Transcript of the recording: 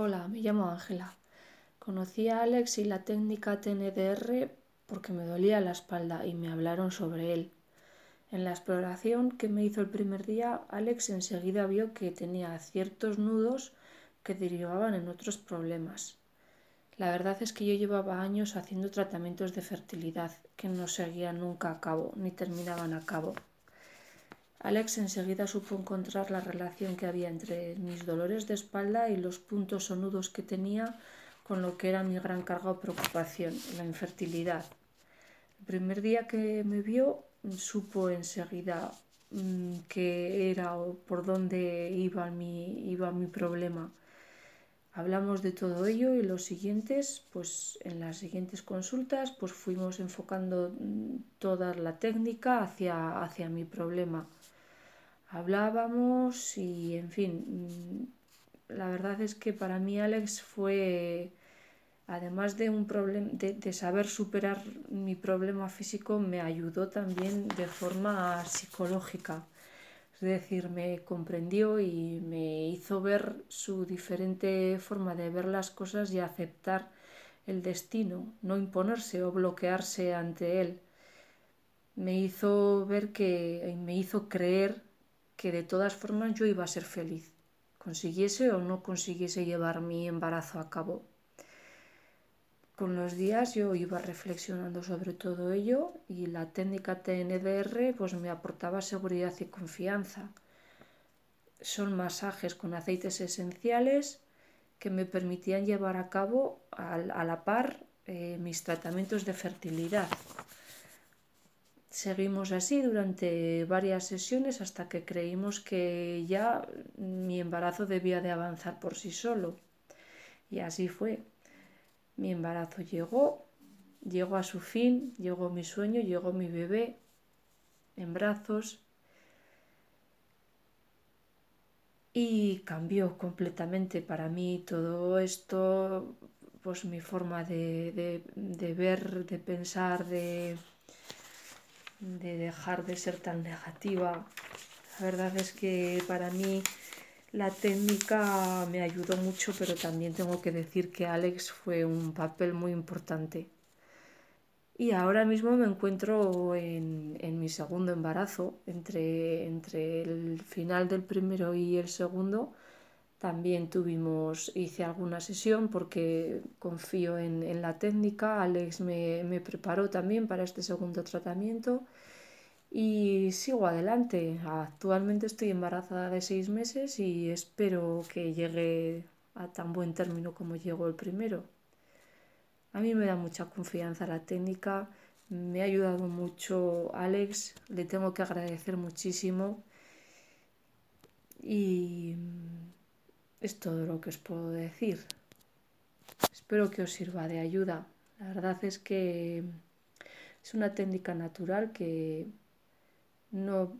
Hola, me llamo Ángela. Conocí a Alex y la técnica TNDR porque me dolía la espalda y me hablaron sobre él. En la exploración que me hizo el primer día, Alex enseguida vio que tenía ciertos nudos que derivaban en otros problemas. La verdad es que yo llevaba años haciendo tratamientos de fertilidad que no seguían nunca a cabo ni terminaban a cabo. Alex enseguida supo encontrar la relación que había entre mis dolores de espalda y los puntos o nudos que tenía con lo que era mi gran carga o preocupación, la infertilidad. El primer día que me vio, supo enseguida mmm, qué era o por dónde iba mi, iba mi problema. Hablamos de todo ello y los siguientes, pues en las siguientes consultas, pues fuimos enfocando mm, toda la técnica hacia, hacia mi problema hablábamos y en fin, mm, la verdad es que para mí Alex fue, además de un problema, de, de, saber superar mi problema físico, me ayudó también de forma psicológica. Es decir, me comprendió y me hizo ver su diferente forma de ver las cosas y aceptar el destino, no imponerse o bloquearse ante él. Me hizo ver que, me hizo creer que de todas formas yo iba a ser feliz, consiguiese o no consiguiese llevar mi embarazo a cabo. Con los días yo iba reflexionando sobre todo ello y la técnica TNDR pues me aportaba seguridad y confianza. Son masajes con aceites esenciales que me permitían llevar a cabo a, la par eh, mis tratamientos de fertilidad. Seguimos así durante varias sesiones hasta que creímos que ya mi embarazo debía de avanzar por sí solo. Y así fue. Mi embarazo llegó, llegó a su fin, llegó mi sueño, llegó mi bebé en brazos y cambió completamente para mí todo esto, pues mi forma de, de, de ver, de pensar, de de dejar de ser tan negativa. La verdad es que para mí la técnica me ayudó mucho, pero también tengo que decir que Alex fue un papel muy importante. Y ahora mismo me encuentro en, en mi segundo embarazo, entre, entre el final del primero y el segundo. También tuvimos, hice alguna sesión porque confío en, en la técnica. Alex me, me, preparó también para este segundo tratamiento y sigo adelante. Actualmente estoy embarazada de seis meses y espero que llegue a tan buen término como llegó el primero. A mí me da mucha confianza la técnica, me ha ayudado mucho Alex, le tengo que agradecer muchísimo y es todo lo que os puedo decir. Espero que os sirva de ayuda. La verdad es que es una técnica natural que no